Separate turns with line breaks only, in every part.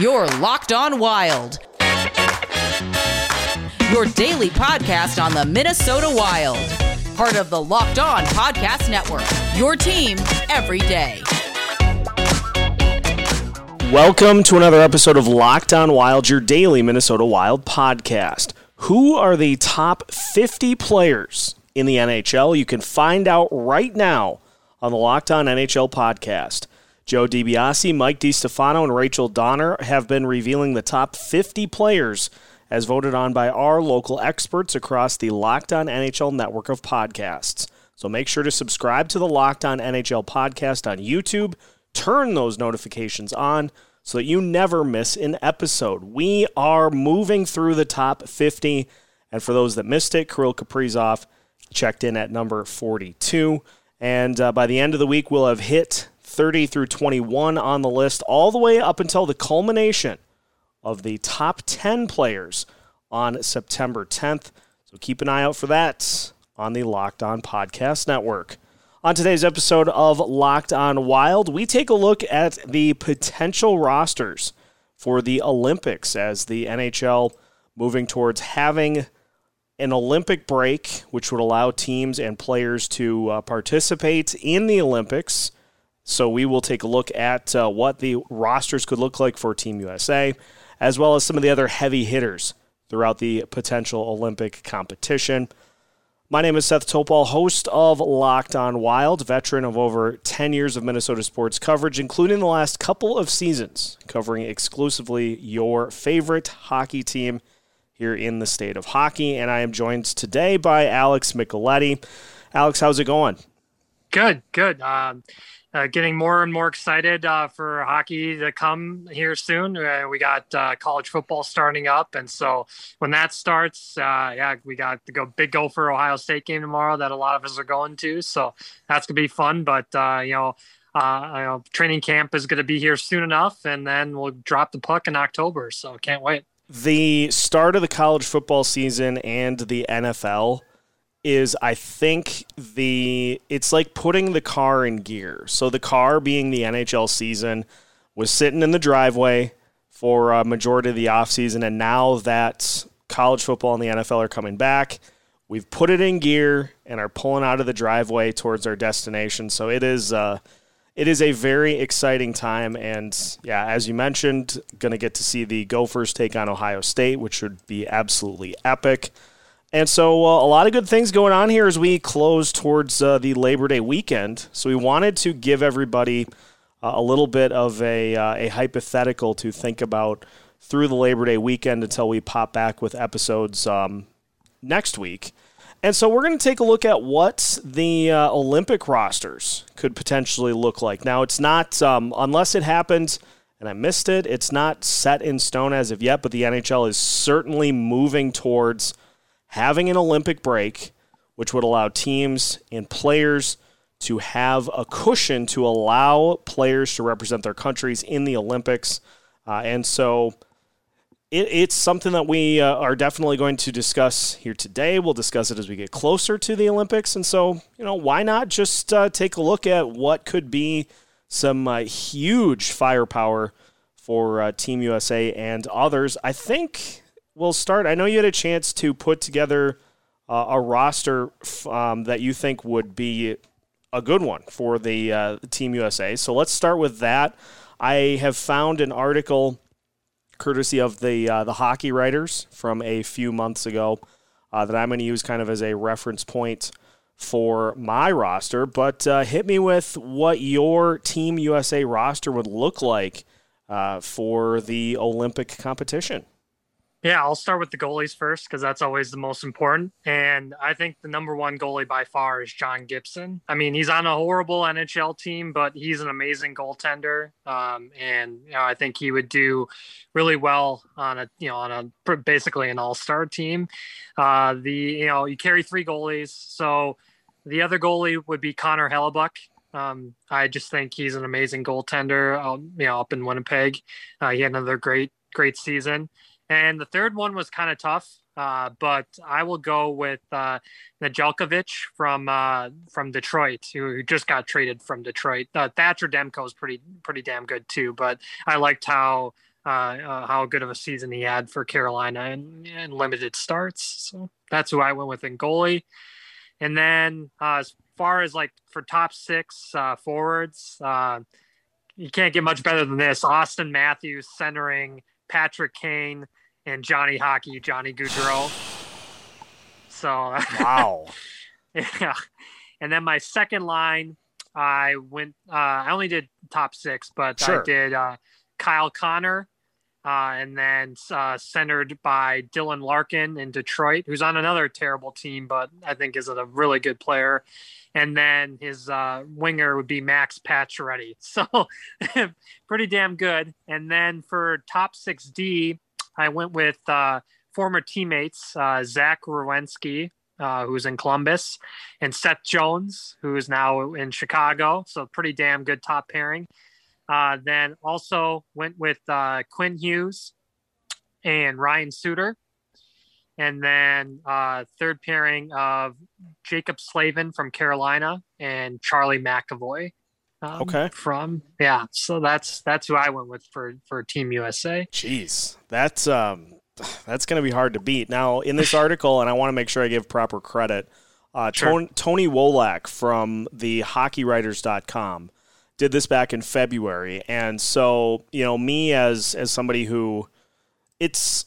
Your Locked On Wild. Your daily podcast on the Minnesota Wild. Part of the Locked On Podcast Network. Your team every day.
Welcome to another episode of Locked On Wild, your daily Minnesota Wild podcast. Who are the top 50 players in the NHL? You can find out right now on the Locked On NHL podcast. Joe DiBiase, Mike DiStefano, and Rachel Donner have been revealing the top 50 players as voted on by our local experts across the Locked On NHL network of podcasts. So make sure to subscribe to the Locked On NHL podcast on YouTube. Turn those notifications on so that you never miss an episode. We are moving through the top 50. And for those that missed it, Kirill Kaprizov checked in at number 42. And uh, by the end of the week, we'll have hit 30 through 21 on the list, all the way up until the culmination of the top 10 players on September 10th. So keep an eye out for that on the Locked On Podcast Network. On today's episode of Locked On Wild, we take a look at the potential rosters for the Olympics as the NHL moving towards having an Olympic break, which would allow teams and players to uh, participate in the Olympics so we will take a look at uh, what the rosters could look like for Team USA, as well as some of the other heavy hitters throughout the potential Olympic competition. My name is Seth Topal, host of Locked On Wild, veteran of over 10 years of Minnesota sports coverage, including the last couple of seasons, covering exclusively your favorite hockey team here in the state of hockey. And I am joined today by Alex Micheletti. Alex, how's it going?
Good, good. Um, uh, getting more and more excited uh, for hockey to come here soon. Uh, we got uh, college football starting up, and so when that starts, uh, yeah, we got the go big Gopher Ohio State game tomorrow that a lot of us are going to. So that's gonna be fun. But uh, you know. you know, training camp is to be here soon enough, and then we'll drop the puck in October. So can't wait.
The start of the college football season and the NFL is I think the it's like putting the car in gear. So the car being the NHL season was sitting in the driveway for a majority of the offseason and now that college football and the NFL are coming back, we've put it in gear and are pulling out of the driveway towards our destination. So it is uh, it is a very exciting time and yeah, as you mentioned, going to get to see the Gophers take on Ohio State, which should be absolutely epic. And so, uh, a lot of good things going on here as we close towards uh, the Labor Day weekend. So, we wanted to give everybody uh, a little bit of a, uh, a hypothetical to think about through the Labor Day weekend until we pop back with episodes um, next week. And so, we're going to take a look at what the uh, Olympic rosters could potentially look like. Now, it's not, um, unless it happens and I missed it, it's not set in stone as of yet, but the NHL is certainly moving towards having an Olympic break, which would allow teams and players to have a cushion to allow players to represent their countries in the Olympics. Uh, and so it, it's something that we uh, are definitely going to discuss here today. We'll discuss it as we get closer to the Olympics. And so, you know, why not just uh, take a look at what could be some uh, huge firepower for uh, Team USA and others? I think we'll start. I know you had a chance to put together uh, a roster um, that you think would be a good one for the uh, Team USA. So let's start with that. I have found an article courtesy of the uh, the hockey writers from a few months ago uh, that I'm going to use kind of as a reference point for my roster. But uh, hit me with what your Team USA roster would look like uh, for the Olympic competition.
Yeah, I'll start with the goalies first because that's always the most important. And I think the number one goalie by far is John Gibson. I mean, he's on a horrible NHL team, but he's an amazing goaltender. Um, and you know, I think he would do really well on a you know on a basically an all star team. Uh, the you know you carry three goalies, so the other goalie would be Connor Hellebuyck. Um, I just think he's an amazing goaltender. Um, you know, up in Winnipeg, uh, he had another great great season. And the third one was kind of tough, uh, but I will go with uh, Nedeljkovic from uh, from Detroit, who just got traded from Detroit. Uh, Thatcher Demko is pretty pretty damn good too, but I liked how uh, uh, how good of a season he had for Carolina and, and limited starts. So that's who I went with in goalie. And then uh, as far as like for top six forwards, you can't get much better than this. Austin Matthews centering Patrick Kane and Johnny Hockey, Johnny Gaudreau. So
wow,
yeah. And then my second line, I went. Uh, I only did top six, but sure. I did uh, Kyle Connor, uh, and then uh, centered by Dylan Larkin in Detroit, who's on another terrible team, but I think is a really good player. And then his uh, winger would be Max Pacioretty. So pretty damn good. And then for top 6D, I went with uh, former teammates uh, Zach Werenski, uh, who's in Columbus, and Seth Jones, who is now in Chicago. So pretty damn good top pairing. Uh, then also went with uh, Quinn Hughes and Ryan Suter. And then uh, third pairing of Jaccob Slavin from Carolina and Charlie McAvoy.
Um, okay.
From yeah, so that's that's who I went with for for Team USA.
Jeez, that's um that's going to be hard to beat. Now in this article, and I want to make sure I give proper credit. Uh, sure. Tony, Tony Wolak from the HockeyWriters.com did this back in February, and so you know me as as somebody who it's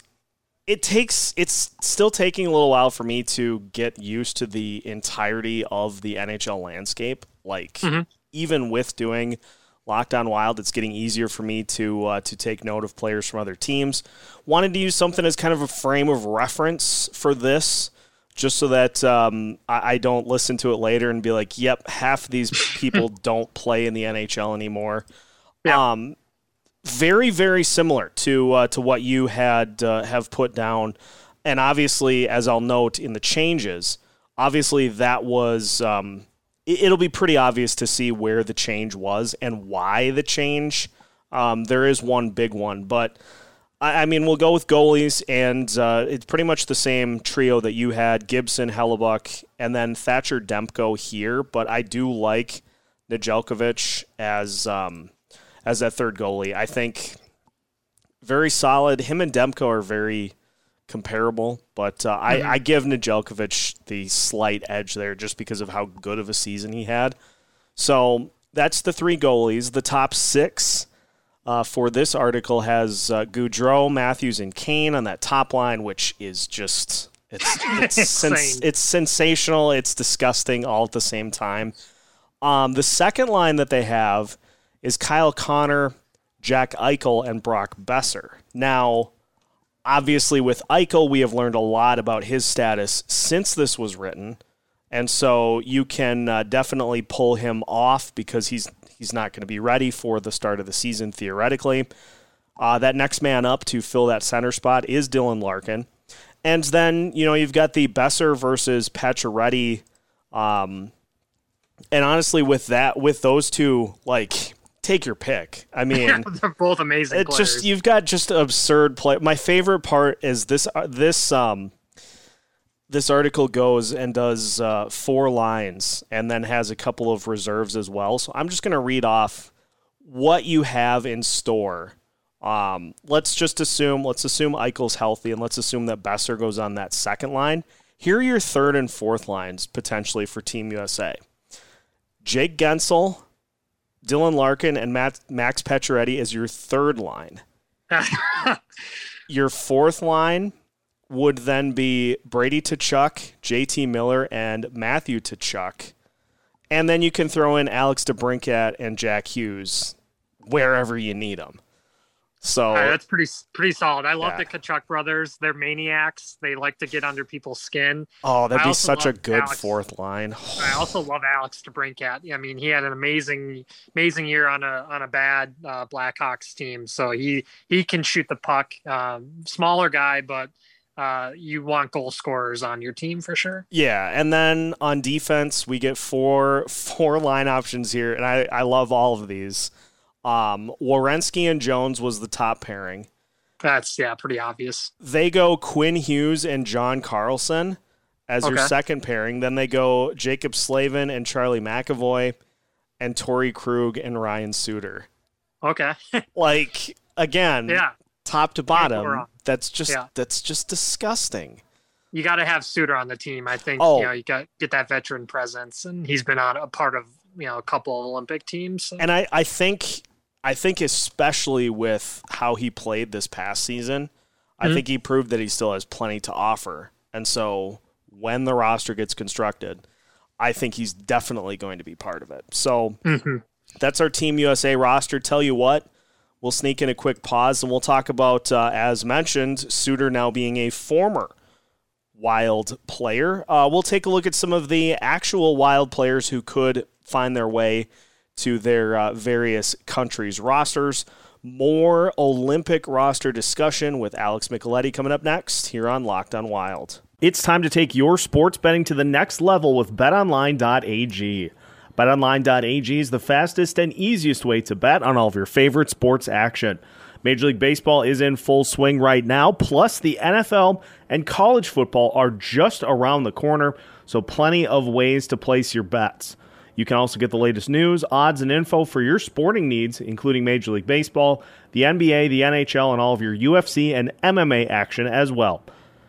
it takes it's still taking a little while for me to get used to the entirety of the NHL landscape. Like mm-hmm. Even with doing Locked On Wild, it's getting easier for me to uh, to take note of players from other teams. Wanted to use something as kind of a frame of reference for this just so that um, I, I, don't listen to it later and be like, "Yep, half these people don't play in the NHL anymore." Yeah. Um, very, very similar to uh, to what you had uh, have put down, and obviously, as I'll note in the changes, obviously that was. Um, it, will be pretty obvious to see where the change was and why the change. Um, there is one big one, but I, I mean, we'll go with goalies, and uh, it's pretty much the same trio that you had: Gibson, Hellebuyck, and then Thatcher Demko here. But I do like Nedeljkovic as um, as that third goalie. I think very solid. Him and Demko are very comparable, but uh, mm-hmm. I, I give Nedeljkovic the slight edge there just because of how good of a season he had. So that's the three goalies. The top six uh, for this article has uh, Gaudreau, Matthews, and Kane on that top line, which is just it's it's, sens- it's sensational. It's disgusting all at the same time. Um, the second line that they have is Kyle Connor, Jack Eichel, and Brock Boeser. Now, obviously, with Eichel, we have learned a lot about his status since this was written. And so you can uh, definitely pull him off because he's He's not going to be ready for the start of the season, theoretically. Uh, that next man up to fill that center spot is Dylan Larkin. And then, you know, you've got the Boeser versus Pacioretty. Um, and honestly, with that, with those two, like, take your pick. I mean,
they're both amazing. It
players. just you've got just absurd play. My favorite part is this. Uh, this um, this article goes and does uh, four lines and then has a couple of reserves as well. So I'm just going to read off what you have in store. Um, let's just assume let's assume Eichel's healthy and let's assume that Boeser goes on that second line. Here are your third and fourth lines potentially for Team USA. Jake Guentzel, Dylan Larkin, and Matt, Max Pacioretty is your third line. your fourth line would then be Brady Tkachuk, JT Miller, and Matthew Tkachuk. And then you can throw in Alex DeBrincat and Jack Hughes wherever you need them. So
right, that's pretty pretty solid. I love yeah. the Tkachuk brothers. They're maniacs. They like to get under people's skin.
Oh, that'd I be such a good Alex, fourth line.
I also love Alex DeBrincat. I mean, he had an amazing amazing year on a on a bad uh, Blackhawks team. So he he can shoot the puck. Um, smaller guy, but uh, you want goal scorers on your team for sure.
Yeah, and then on defense, we get four four line options here, and I, I love all of these. Um, Werenski and Jones was the top pairing.
That's yeah, pretty obvious.
They go Quinn Hughes and John Carlson as okay. your second pairing. Then they go Jaccob Slavin and Charlie McAvoy, and Torey Krug and Ryan Suter.
Okay.
like again,
yeah
top to bottom. That's just yeah. that's just disgusting.
You got to have Suter on the team. I think oh. you know you got get that veteran presence, and he's been on a part of you know a couple of Olympic teams. So.
And I I think I think especially with how he played this past season, mm-hmm. I think he proved that he still has plenty to offer. And so when the roster gets constructed, I think he's definitely going to be part of it. So mm-hmm. that's our Team USA roster. Tell you what, we'll sneak in a quick pause and we'll talk about, uh, as mentioned, Suter now being a former Wild player. Uh, we'll take a look at some of the actual Wild players who could find their way to their uh, various countries' rosters. More Olympic roster discussion with Alex Micheletti coming up next here on Locked on Wild. It's time to take your sports betting to the next level with betonline.ag. BetOnline.ag is the fastest and easiest way to bet on all of your favorite sports action. Major League Baseball is in full swing right now, plus the NFL and college football are just around the corner, so plenty of ways to place your bets. You can also get the latest news, odds, and info for your sporting needs, including Major League Baseball, the NBA, the NHL, and all of your UFC and MMA action as well.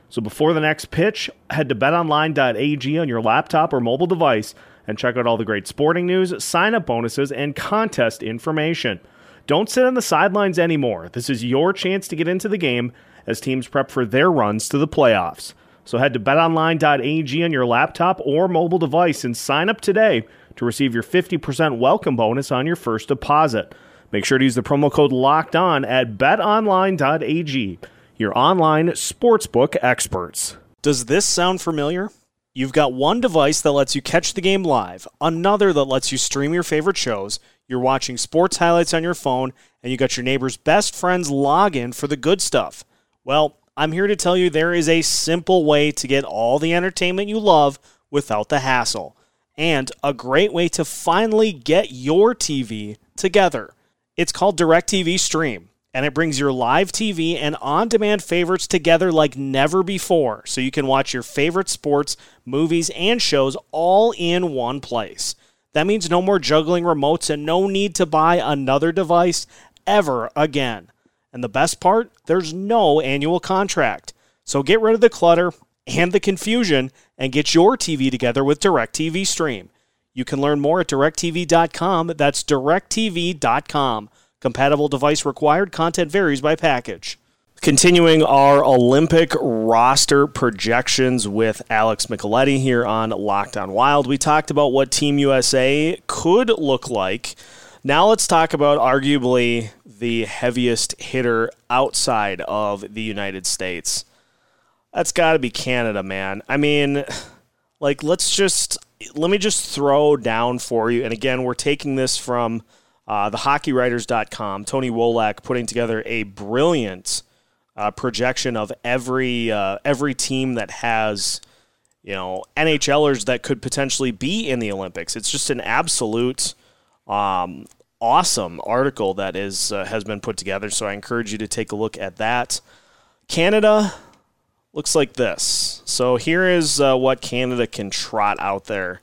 So before the next pitch, head to betonline.ag on your laptop or mobile device and check out all the great sporting news, sign up bonuses, and contest information. Don't sit on the sidelines anymore. This is your chance to get into the game as teams prep for their runs to the playoffs. So head to betonline.ag on your laptop or mobile device and sign up today to receive your 50% welcome bonus on your first deposit. Make sure to use the promo code locked on at betonline.ag, your online sportsbook experts. Does this sound familiar? You've got one device that lets you catch the game live, another that lets you stream your favorite shows, you're watching sports highlights on your phone, and you got your neighbor's best friend's login for the good stuff. Well, I'm here to tell you there is a simple way to get all the entertainment you love without the hassle, and a great way to finally get your TV together. It's called DirecTV Stream and it brings your live TV and on demand favorites together like never before so you can watch your favorite sports, movies, and shows all in one place. That means no more juggling remotes and no need to buy another device ever again. And the best part, there's no annual contract. So get rid of the clutter and the confusion and get your TV together with DirecTV Stream. You can learn more at directv.com. That's directv.com. Compatible device required. Content varies by package. Continuing our Olympic roster projections with Alex Micheletti here on Locked on Wild. We talked about what Team USA could look like. Now let's talk about arguably the heaviest hitter outside of the United States. That's got to be Canada, man. I mean, like let's just let me just throw down for you. And again, we're taking this from uh, thehockeywriters.com, Tony Wolak putting together a brilliant uh, projection of every uh, every team that has you know NHLers that could potentially be in the Olympics. It's just an absolute um, awesome article that is uh, has been put together. So I encourage you to take a look at that. Canada looks like this. So here is uh, what Canada can trot out there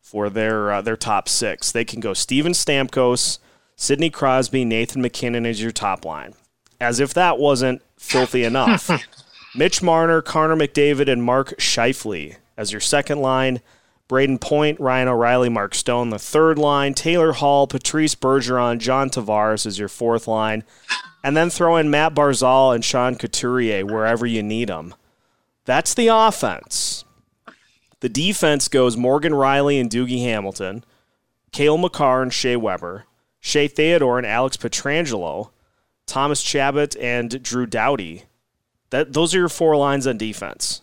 for their uh, their top six. They can go Steven Stamkos, Sidney Crosby, Nathan MacKinnon as your top line. As if that wasn't filthy enough. Mitch Marner, Connor McDavid, and Mark Scheifele as your second line. Brayden Point, Ryan O'Reilly, Mark Stone, the third line. Taylor Hall, Patrice Bergeron, John Tavares is your fourth line. And then throw in Matt Barzal and Sean Couturier wherever you need them. That's the offense. The defense goes Morgan Rielly and Dougie Hamilton, Cale Makar and Shea Weber. Shea Theodore and Alex Pietrangelo, Thomas Chabot and Drew Doughty. That those are your four lines on defense.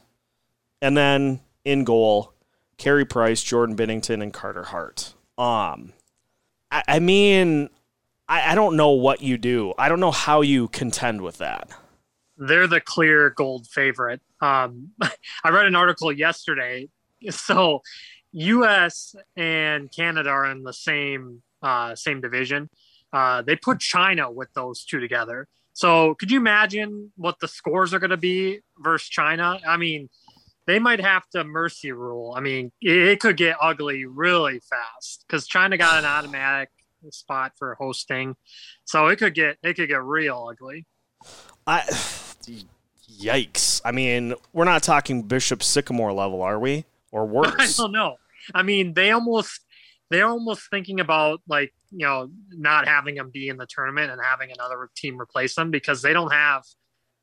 And then in goal, Carey Price, Jordan Binnington, and Carter Hart. Um I, I mean, I, I don't know what you do. I don't know how you contend with that.
They're the clear gold favorite. Um, I read an article yesterday. So US and Canada are in the same uh, same division. Uh, they put China with those two together. So could you imagine what the scores are going to be versus China? I mean, they might have to mercy rule. I mean, it, could get ugly really fast because China got an automatic spot for hosting, so it could get it could get real ugly.
I yikes. I mean, we're not talking Bishop Sycamore level, are we? Or worse?
I don't know. I mean, they almost they're almost thinking about like you know not having them be in the tournament and having another team replace them because they don't have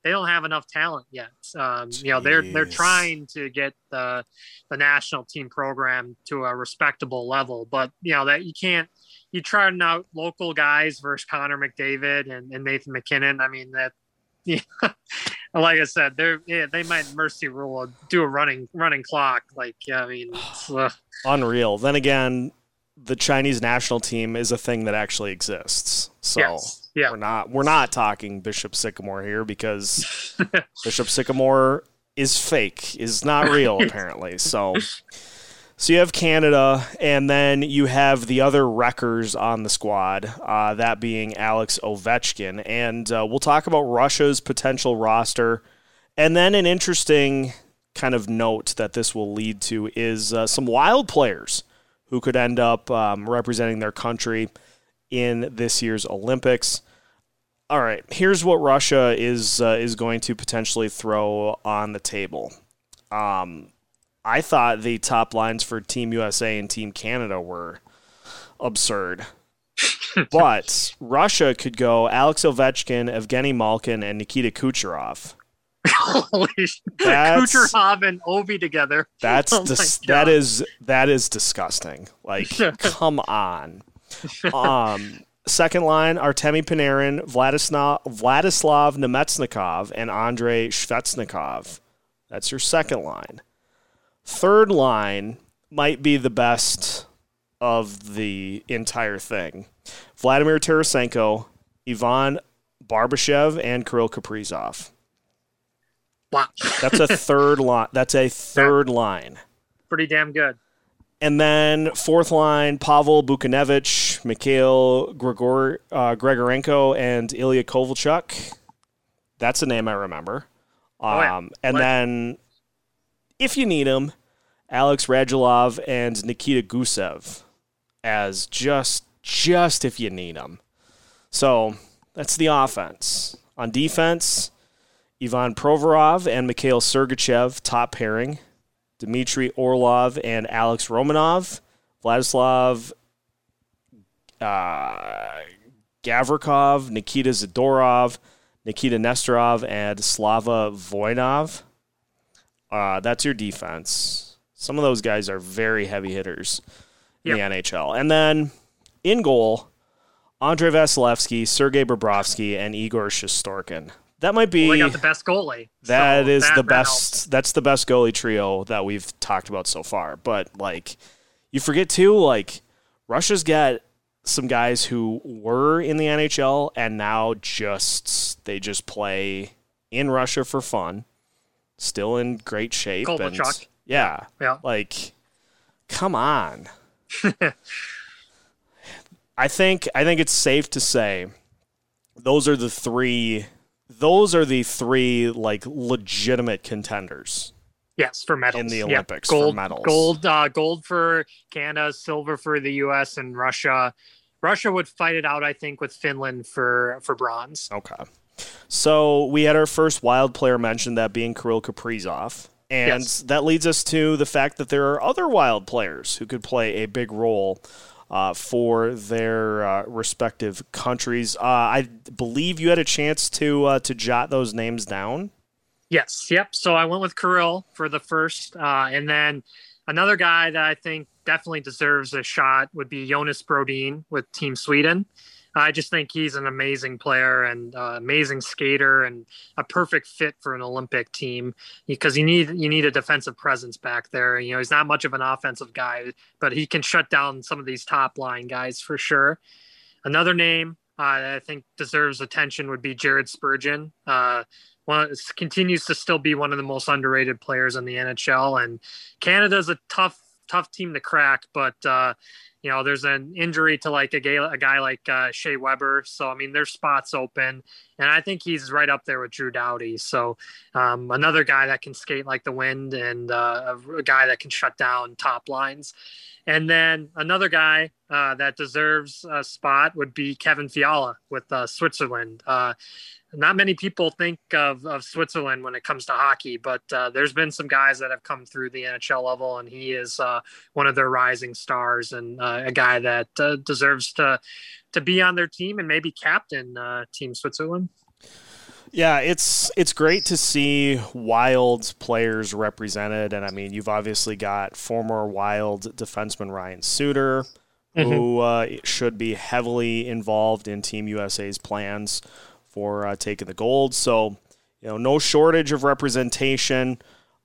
they don't have enough talent yet. Um, you know, they're they're trying to get the the national team program to a respectable level, but you know that you can't. You try out local guys versus Connor McDavid and, and Nathan MacKinnon. I mean that. Yeah, like I said, they're yeah, they might mercy rule do a running running clock. Like yeah, I mean, uh,
unreal. Then again, the Chinese national team is a thing that actually exists. So.
Yes yeah.
We're not we're not talking Bishop Sycamore here because Bishop Sycamore is fake, is not real apparently. So so you have Canada, and then you have the other wreckers on the squad, uh, that being Alex Ovechkin. And uh, we'll talk about Russia's potential roster. And then an interesting kind of note that this will lead to is uh, some wild players who could end up um, representing their country in this year's Olympics. All right, here's what Russia is uh, is going to potentially throw on the table. Um, I thought the top lines for Team USA and Team Canada were absurd. but Russia could go Alex Ovechkin, Evgeny Malkin, and Nikita Kucherov.
Holy Kucherov and Ovi together.
That's oh dis- that is that is disgusting. Like, come on. Um, Second line, Artemi Panarin, Vladislav, Vladislav Namestnikov, and Andrei Svechnikov. That's your second line. Third line might be the best of the entire thing. Vladimir Tarasenko, Ivan Barbashev, and Kirill Kaprizov.
Wow.
That's a third line. That's a third line.
Pretty damn good.
And then fourth line, Pavel Buchnevich, Mikhail Gregor, uh, Grigorenko, and Ilya Kovalchuk. That's a name I remember. Um, oh, yeah. And what? then, if you need them, Alex Radulov and Nikita Gusev as just just if you need them. So that's the offense. On defense, Ivan Provorov and Mikhail Sergachev, top pairing. Dmitry Orlov and Alex Romanov, Vladislav uh, Gavrikov, Nikita Zadorov, Nikita Nesterov, and Slava Voinov. Uh, that's your defense. Some of those guys are very heavy hitters in yep. the NHL. And then in goal, Andrei Vasilevskiy, Sergei Bobrovsky, and Igor Shesterkin. That might be.
Well, they got the best goalie.
That so is that, the best. Helps. That's the best goalie trio that we've talked about so far. But like, you forget too, like Russia's got some guys who were in the NHL and now just they just play in Russia for fun, still in great shape.
And,
yeah,
yeah.
Like, come on. I think I think it's safe to say those are the three those are the three like legitimate contenders.
Yes, for medals
in the Olympics.
Gold,
for medals.
gold, uh, gold for Canada, silver for the U.S. and Russia. Russia would fight it out, I think, with Finland for for bronze.
Okay. So we had our first wild player mentioned, that being Kirill Kaprizov. And yes. that leads us to the fact that there are other wild players who could play a big role uh, for their uh, respective countries. Uh, I believe you had a chance to uh, to jot those names down.
Yes. Yep. So I went with Kirill for the first, uh, and then another guy that I think definitely deserves a shot would be Jonas Brodin with Team Sweden. I just think he's an amazing player and uh, amazing skater and a perfect fit for an Olympic team because you need you need a defensive presence back there. You know, he's not much of an offensive guy, but he can shut down some of these top line guys for sure. Another name uh, that I think deserves attention would be Jared Spurgeon. Uh, one continues to still be one of the most underrated players in the NHL, and Canada's a tough tough team to crack, but uh, you know, there's an injury to like a guy, a guy like uh, Shea Weber. So, I mean, there's spots open. And I think he's right up there with Drew Doughty. So, um, another guy that can skate like the wind and uh, a, a, guy that can shut down top lines. And then another guy uh, that deserves a spot would be Kevin Fiala with uh, Switzerland. Uh, not many people think of, of Switzerland when it comes to hockey, but uh, there's been some guys that have come through the NHL level, and he is uh, one of their rising stars and uh, a guy that uh, deserves to to be on their team and maybe captain uh, Team Switzerland.
Yeah, it's it's great to see Wild players represented, and I mean, you've obviously got former Wild defenseman Ryan Suter, mm-hmm. who uh, should be heavily involved in Team USA's plans for uh, taking the gold. So, you know, no shortage of representation.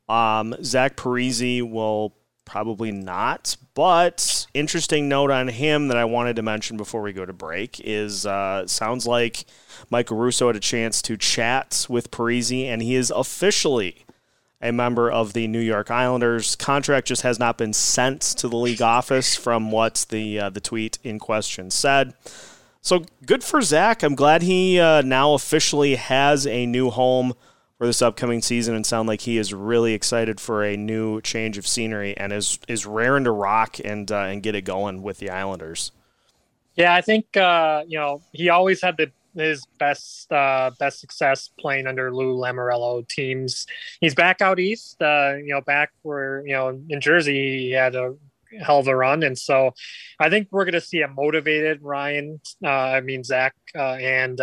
Um, Zach Parisi will probably not, but interesting note on him that I wanted to mention before we go to break is uh, sounds like Michael Russo had a chance to chat with Parisi, and he is officially a member of the New York Islanders. Contract just has not been sent to the league office, from what the uh, the tweet in question said. So good for Zach. I'm glad he uh, now officially has a new home for this upcoming season, and sound like he is really excited for a new change of scenery and is is raring to rock and uh, and get it going with the Islanders.
Yeah, I think uh, you know he always had the his best uh, best success playing under Lou Lamoriello teams. He's back out east, uh, you know, back where you know in Jersey he had a hell of a run. And so I think we're going to see a motivated Ryan. Uh, I mean, Zach uh, and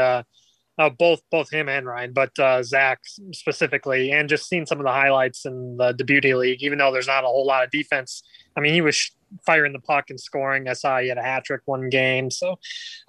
uh, both both him and Ryan, but uh, Zach specifically, and just seeing some of the highlights in the, Beauty League, even though there's not a whole lot of defense. I mean, he was firing the puck and scoring. I saw he had a hat trick one game. So,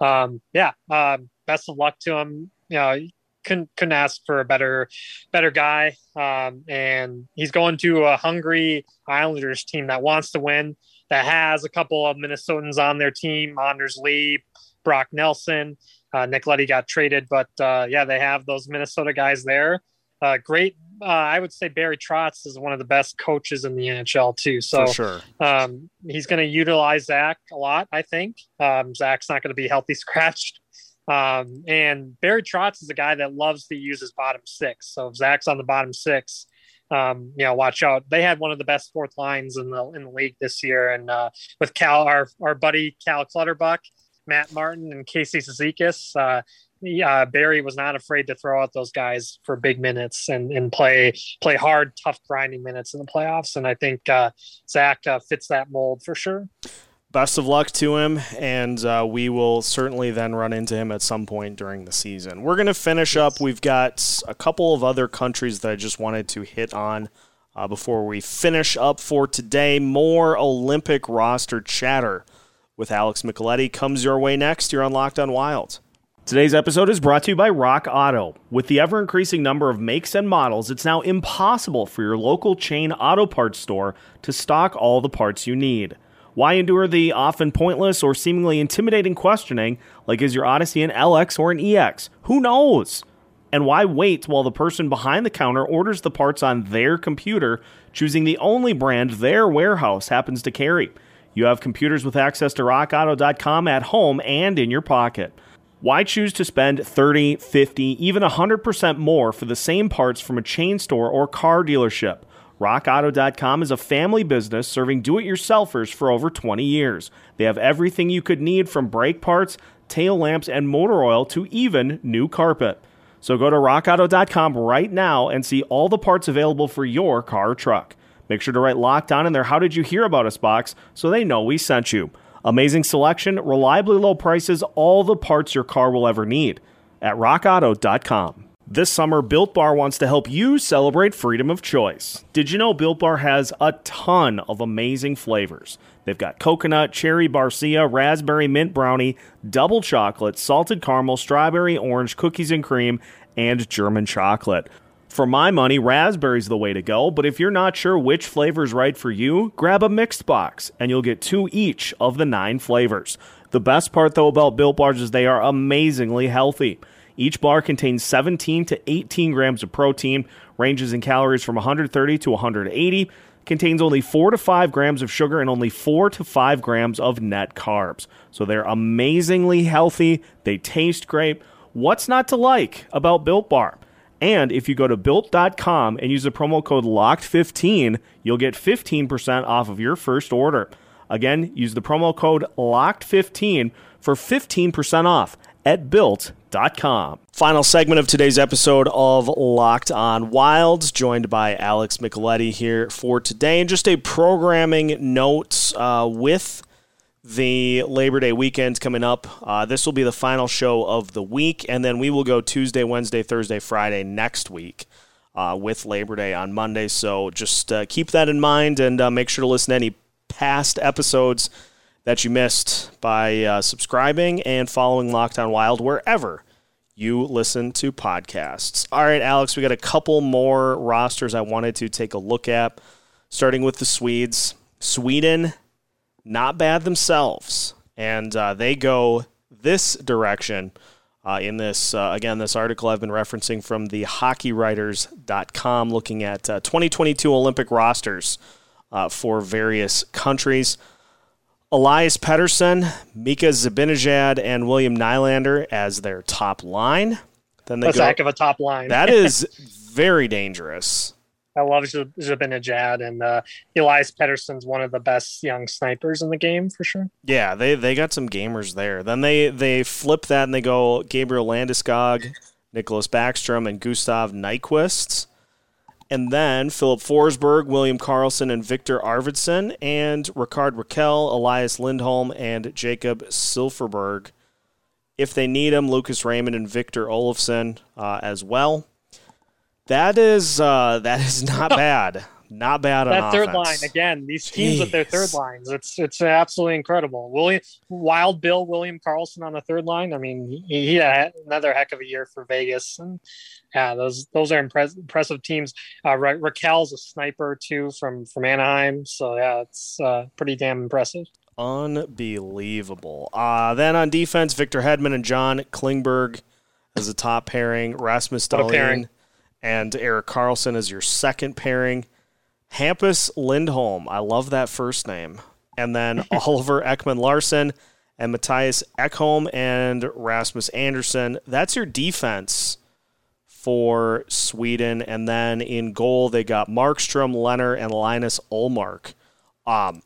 um, yeah, uh, best of luck to him. You know, couldn't couldn't ask for a better better guy. Um, and he's going to a hungry Islanders team that wants to win that has a couple of Minnesotans on their team, Anders Lee, Brock Nelson. Uh, Nick Leddy got traded, but uh, yeah, they have those Minnesota guys there. Uh, great. Uh, I would say Barry Trotz is one of the best coaches in the NHL too. So
sure.
um, he's going to utilize Zach a lot. I think um, Zach's not going to be healthy scratched. Um, and Barry Trotz is a guy that loves to use his bottom six. So if Zach's on the bottom six, um, you know, watch out. They had one of the best fourth lines in the in the league this year, and uh, with Cal, our our buddy Cal Clutterbuck, Matt Martin, and Casey Cizikas, uh, yeah, Barry was not afraid to throw out those guys for big minutes and, and play play hard, tough, grinding minutes in the playoffs. And I think uh, Zach uh, fits that mold for sure
best of luck to him, and uh, we will certainly then run into him at some point during the season. We're going to finish up. We've got a couple of other countries that I just wanted to hit on uh, before we finish up for today. More Olympic roster chatter with Alex Micheletti comes your way next. You're on Locked on Wild. Today's episode is brought to you by Rock Auto. With the ever increasing number of makes and models, it's now impossible for your local chain auto parts store to stock all the parts you need. Why endure the often pointless or seemingly intimidating questioning like is your Odyssey an LX or an EX? Who knows? And why wait while the person behind the counter orders the parts on their computer, choosing the only brand their warehouse happens to carry? You have computers with access to rockauto.com at home and in your pocket. Why choose to spend 30, 50, even 100% more for the same parts from a chain store or car dealership? RockAuto.com is a family business serving do it yourselfers for over 20 years. They have everything you could need from brake parts, tail lamps, and motor oil to even new carpet. So go to rockauto.com right now and see all the parts available for your car or truck. Make sure to write locked on in their How Did You Hear About Us box so they know we sent you. Amazing selection, reliably low prices, all the parts your car will ever need at rockauto.com. This summer, Built Bar wants to help you celebrate freedom of choice. Did you know Built Bar has a ton of amazing flavors? They've got coconut, cherry barcia, raspberry mint brownie, double chocolate, salted caramel, strawberry orange, cookies and cream, and German chocolate. For my money, raspberry's the way to go, but if you're not sure which flavor is right for you, grab a mixed box and you'll get two each of the nine flavors. The best part though about Built Bars is they are amazingly healthy. Each bar contains 17 to 18 grams of protein, ranges in calories from 130 to 180, contains only 4 to 5 grams of sugar and only 4 to 5 grams of net carbs. So they're amazingly healthy, they taste great. What's not to like about Built Bar? And if you go to built.com and use the promo code LOCKED15, you'll get 15% off of your first order.
Again, use the promo code LOCKED15 for 15% off at built.com.
Final segment of today's episode of Locked On Wilds, joined by Alex Micheletti here for today. And just a programming note uh, with the Labor Day weekend coming up. Uh, this will be the final show of the week, and then we will go Tuesday, Wednesday, Thursday, Friday next week. Uh, with Labor Day on Monday. So just uh, keep that in mind and uh, make sure to listen to any past episodes that you missed by uh, subscribing and following Locked On Wild wherever you listen to podcasts. All right, Alex, we got a couple more rosters I wanted to take a look at, starting with the Swedes. Sweden, not bad themselves, and uh, they go this direction. Uh, in this, uh, again, this article I've been referencing from the hockeywriters.com, looking at uh, 2022 Olympic rosters uh, for various countries. Elias Pettersson, Mika Zibanejad, and William Nylander as their top line.
Then they That's go, a heck of a top line.
that is very dangerous.
I love Zibanejad, and uh, Elias Pettersson's one of the best young snipers in the game for sure.
Yeah, they they got some gamers there. Then they they flip that and they go Gabriel Landeskog, Nicklas Backstrom, and Gustav Nyquist and then Filip Forsberg, William Karlsson, and Viktor Arvidsson, and Rickard Rakell, Elias Lindholm, and Jakob Silfverberg. If they need them, Lucas Raymond and Victor Olofsson uh, as well. That is uh, that is not bad. Not bad on
that third line again. These teams Jeez. with their third lines, it's it's absolutely incredible. William Wild Bill William Karlsson on the third line. I mean, he, he had another heck of a year for Vegas, and yeah, those those are impress- impressive teams. Uh, Ra- Rakell's a sniper too from from Anaheim, so yeah, it's uh, pretty damn impressive.
Unbelievable. Uh, then on defense, Victor Hedman and John Klingberg as a top pairing, Rasmus Dahlin and Erik Karlsson as your second pairing. Hampus Lindholm, I love that first name. And then Oliver Ekman Larsson and Mattias Ekholm and Rasmus Andersson. That's your defense for Sweden. And then in goal, they got Markstrom, Leonard, and Linus Ullmark. Um,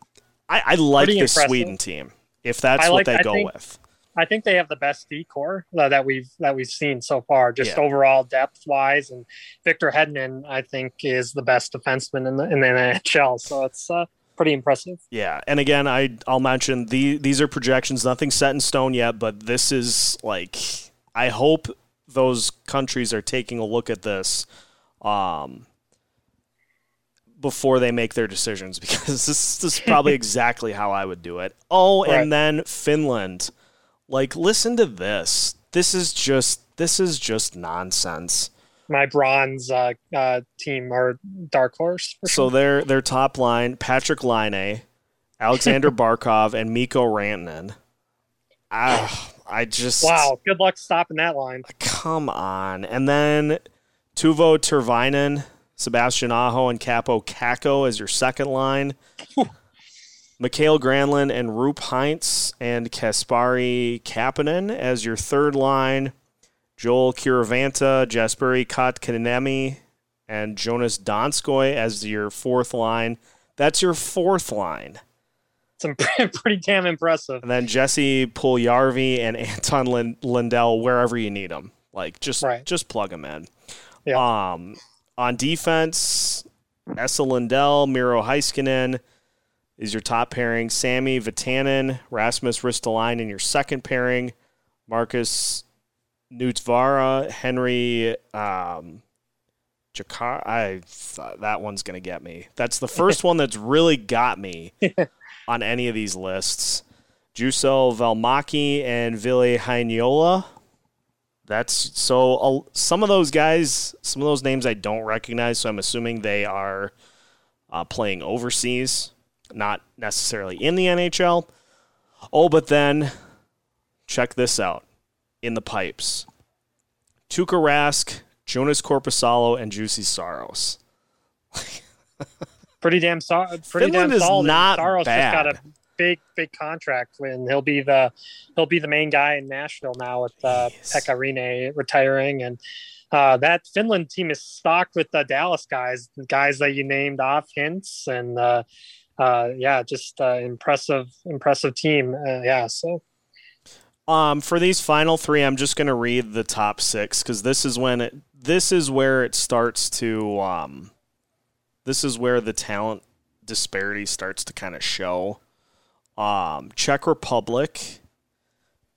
I, I like the Sweden team if that's like, what they I go think, with.
I think they have the best D corps that we've that we've seen so far, just yeah. overall depth wise. And Victor Hedman, I think, is the best defenseman in the in the NHL. So it's uh, pretty impressive.
Yeah, and again, I I'll mention the these are projections, nothing set in stone yet, but this is like I hope those countries are taking a look at this um, before they make their decisions because this, this is probably exactly how I would do it. Oh, right. and then Finland. Like, listen to this. This is just this is just nonsense.
My bronze uh, uh, team are dark horse.
So their their top line: Patrick Laine, Aleksander Barkov, and Mikko Rantanen. Ah, I just
wow. Good luck stopping that line.
Come on, and then Teuvo Teravainen, Sebastian Aho, and Kaapo Kakko as your second line. Mikael Granlund and Roope Hintz and Kasperi Kapanen as your third line. Joel Kiviranta, Jesperi Kotkaniemi, and Joonas Donskoi as your fourth line. That's your fourth line.
It's pretty damn impressive.
And then Jesse Puljujarvi and Anton Lindell wherever you need them. Like just right. just plug them in. Yeah. Um, on defense, Esa Lindell, Miro Heiskanen is your top pairing. Sami Vatanen, Rasmus Ristolainen in your second pairing. Markus Nutivaara, Henri um, Jakar. I thought that one's gonna get me. That's the first one that's really got me on any of these lists. Juuso Valimaki and Ville Heinola. That's so uh, some of those guys, some of those names I don't recognize, so I'm assuming they are uh, playing overseas, not necessarily in the NHL. Oh, but then check this out in the pipes. Tuukka Rask, Jonas Korpisalo, and Juicy Saros.
pretty damn solid. Pretty
Finland
damn
solid. Is not Saros bad. just got a
big, big contract, and he'll be the he'll be the main guy in Nashville now with uh, Pekka Rinne retiring, and uh, that Finland team is stocked with the Dallas guys, the guys that you named off Hintz and uh, uh, yeah, just uh, impressive, impressive team. Uh, yeah, so.
Um, for these final three, I'm just going to read the top six because this is when it, this is where it starts to, um, this is where the talent disparity starts to kind of show. Um, Czech Republic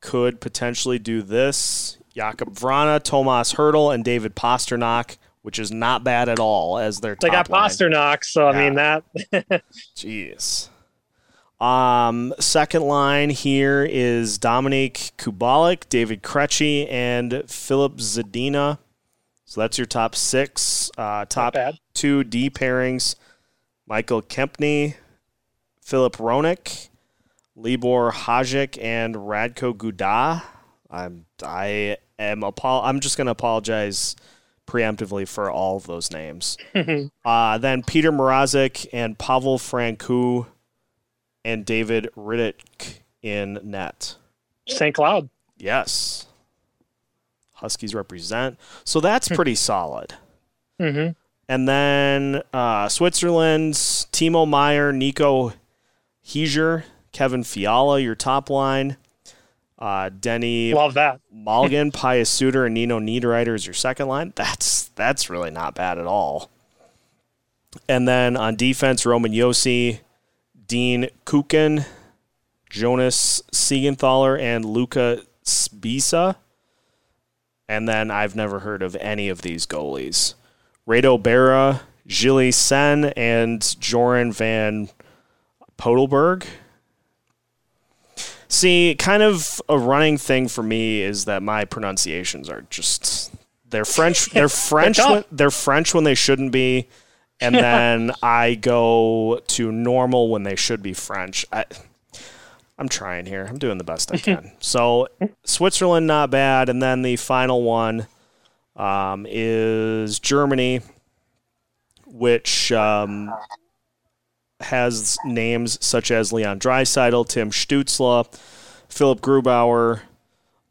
could potentially do this. Jakub Vrana, Tomas Hertl, and David Pastrnak, which is not bad at all as their
They got
line.
Pastrnak, so
Yeah.
I mean that.
Jeez. Um, second line here is Dominik Kubalik, David Krejci, and Filip Zadina. So that's your top six. Uh, top two D pairings: Michal Kempny, Filip Hronek, Libor Hajek, and Radko Guda. I'm I am apo- I'm just going to apologize preemptively for all of those names. uh, then Petr Mrazek and Pavel Francouz and David Rittich in net.
St. Cloud.
Yes. Huskies represent. So that's pretty solid.
Mm-hmm.
And then uh, Switzerland's Timo Meier, Nico Hischier, Kevin Fiala, your top line. Uh, Denny
Love that.
Malgin, Pius Suter, and Nino Niederreiter is your second line. That's that's really not bad at all. And then on defense, Roman Josi, Dean Kukan, Jonas Siegenthaler, and Luca Sbisa. And then I've never heard of any of these goalies. Reto Berra, Gilles Senn, and Joren van Pottelberghe. See, kind of a running thing for me is that my pronunciations are just they're French. They're French.
tough.
when, they're French when they shouldn't be, and then I go to normal when they should be French. I, I'm trying here. I'm doing the best I can. so Switzerland, not bad, and then the final one um, is Germany, which um, has names such as Leon Draisaitl, Tim Stutzle, Philipp Grubauer.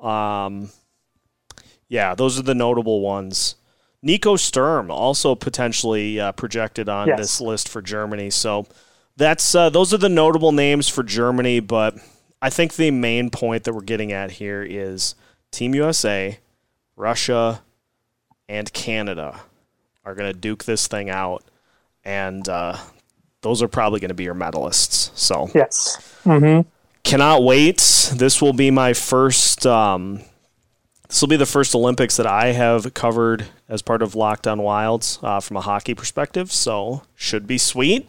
Um, yeah, those are the notable ones. Nico Sturm also potentially uh, projected on
Yes.
this list for Germany. So that's uh, those are the notable names for Germany. But I think the main point that we're getting at here is Team USA, Russia, and Canada are going to duke this thing out, and uh, those are probably going to be your medalists. So
Yes. Mm-hmm.
cannot wait. This will be my first. Um, this will be the first Olympics that I have covered as part of Locked On Wilds uh, from a hockey perspective. So should be sweet.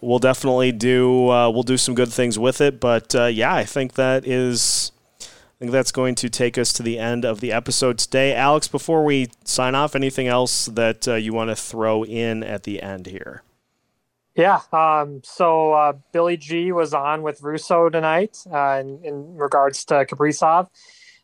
We'll definitely do. Uh, we'll do some good things with it. But uh, yeah, I think that is. I think that's going to take us to the end of the episode today. Alex, before we sign off, anything else that uh, you want to throw in at the end here?
Yeah. Um, so uh, Billy G was on with Russo tonight uh, in, in regards to Kaprizov.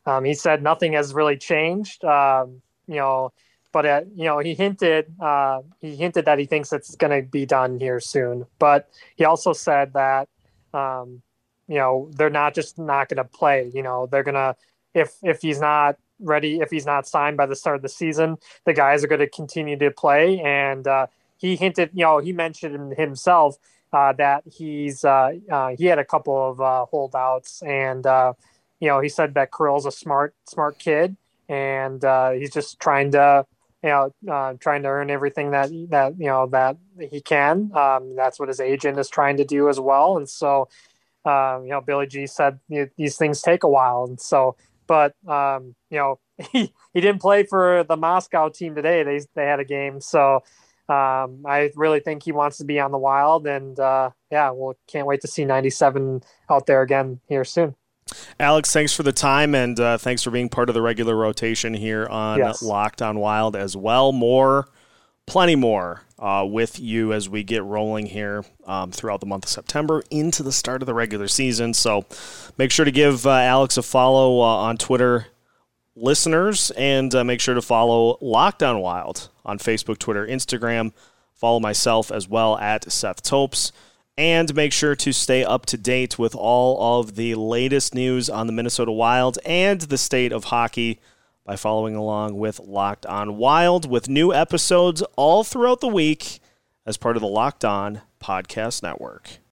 Um, he said nothing has really changed. Um, you know, but uh, you know he hinted uh, he hinted that he thinks it's going to be done here soon. But he also said that um, you know they're not just not going to play. You know they're gonna if if he's not ready if he's not signed by the start of the season, the guys are going to continue to play and. He hinted, you know, he mentioned himself uh, that he's uh, uh, he had a couple of uh, holdouts, and uh, you know, he said that Kirill's a smart smart kid, and uh, he's just trying to, you know, trying to earn everything that that you know that he can. Um, that's what his agent is trying to do as well, and so. Um, you know, Billy G said "You- these things take a while, and so, but um, you know, he, he didn't play for the Moscow team today. They they had a game, so um, I really think he wants to be on the Wild, and uh, yeah, well, can't wait to see 97 out there again here soon.
Alex, thanks for the time and uh, thanks for being part of the regular rotation here on
Yes.
Locked on Wild as well. More, plenty more uh, with you as we get rolling here um, throughout the month of September into the start of the regular season. So make sure to give uh, Alex a follow uh, on Twitter, listeners, and uh, make sure to follow Locked On Wild on Facebook, Twitter, Instagram. Follow myself as well at Seth Topes. And make sure to stay up to date with all of the latest news on the Minnesota Wild and the state of hockey by following along with Locked on Wild with new episodes all throughout the week as part of the Locked On Podcast Network.